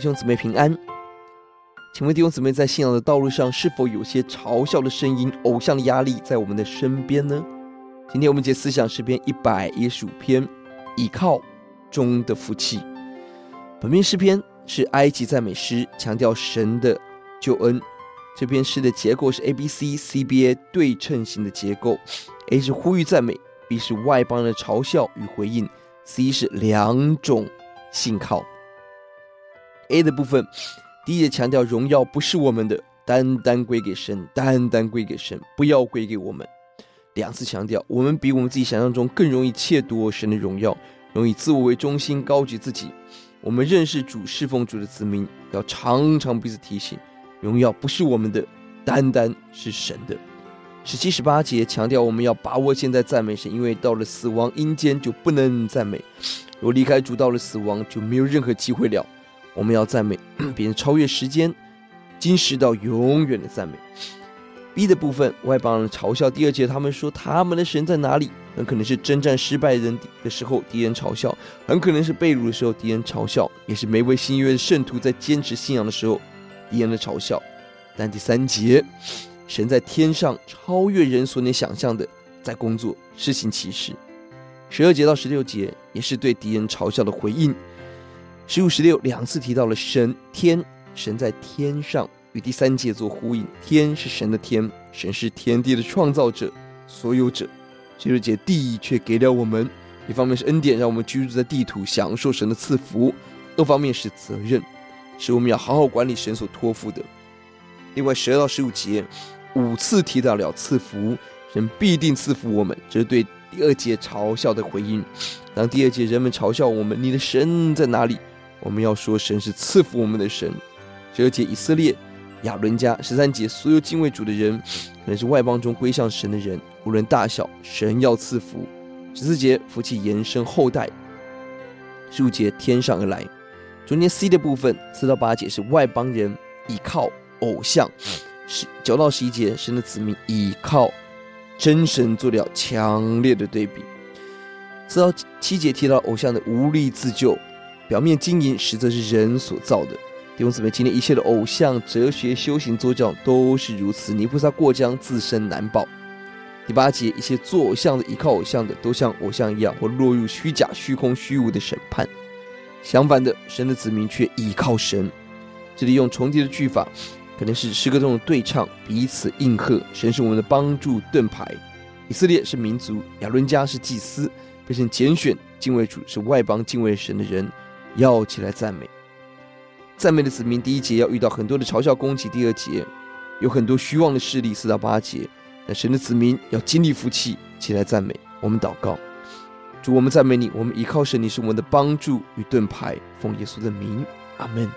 弟兄姊妹平安。请问弟兄姊妹在信仰的道路上，是否有些嘲笑的声音、偶像的压力在我们的身边呢？今天我们节思想诗篇一百一十五篇，倚靠中的福气。本篇诗篇是埃及赞美诗，强调神的救恩。这篇诗的结构是 A B C C B A 对称型的结构，A 是呼吁赞美，B 是外邦人的嘲笑与回应，C 是两种信靠。A 的部分。第一节强调荣耀不是我们的，单单归给神，单单归给神，不要归给我们。两次强调，我们比我们自己想象中更容易窃夺神的荣耀，容易自我为中心，高举自己。我们认识主、侍奉主的子民，要常常彼此提醒，荣耀不是我们的，单单是神的。十七、十八节强调我们要把握现在赞美神，因为到了死亡阴间就不能赞美，若离开主到了死亡就没有任何机会了。我们要赞美，并超越时间，今时到永远的赞美。B 的部分，外邦人嘲笑。第二节，他们说他们的神在哪里？很可能是征战失败人的时候，敌人嘲笑；很可能是被掳的时候，敌人嘲笑；也是每位新约的圣徒在坚持信仰的时候，敌人的嘲笑。但第三节，神在天上超越人所能想象的，在工作，施行奇事。十二节到十六节，也是对敌人嘲笑的回应。十五、十六两次提到了神天，神在天上，与第三节做呼应。天是神的天，神是天地的创造者、所有者。十六节地却给了我们，一方面是恩典，让我们居住在地土，享受神的赐福；二方面是责任，是我们要好好管理神所托付的。另外，十二到十五节五次提到了赐福，神必定赐福我们，这是对第二节嘲笑的回应。当第二节人们嘲笑我们，你的神在哪里？我们要说，神是赐福我们的神。十二节以色列、亚伦家；十三节所有敬畏主的人，可能是外邦中归向神的人，无论大小，神要赐福。十四节福气延伸后代。十五节天上而来。中间 C 的部分四到八节是外邦人倚靠偶像，十九到十一节神的子民倚靠真神，做了强烈的对比。四到七节提到偶像的无力自救。表面经营，实则是人所造的。弟兄姊妹，今天一切的偶像、哲学、修行、宗教都是如此。泥菩萨过江，自身难保。第八节，一切做偶像的、依靠偶像的，都像偶像一样，或落入虚假、虚空、虚无的审判。相反的，神的子民却依靠神。这里用重叠的句法，可能是诗歌中的对唱，彼此应和。神是我们的帮助盾牌。以色列是民族，亚伦家是祭司，被神拣选，敬畏主，是外邦敬畏神的人。要起来赞美，赞美的子民，第一节要遇到很多的嘲笑攻击，第二节有很多虚妄的势力，四到八节，那神的子民要经历福气，起来赞美。我们祷告，主，我们赞美你，我们依靠神，你是我们的帮助与盾牌，奉耶稣的名，阿门。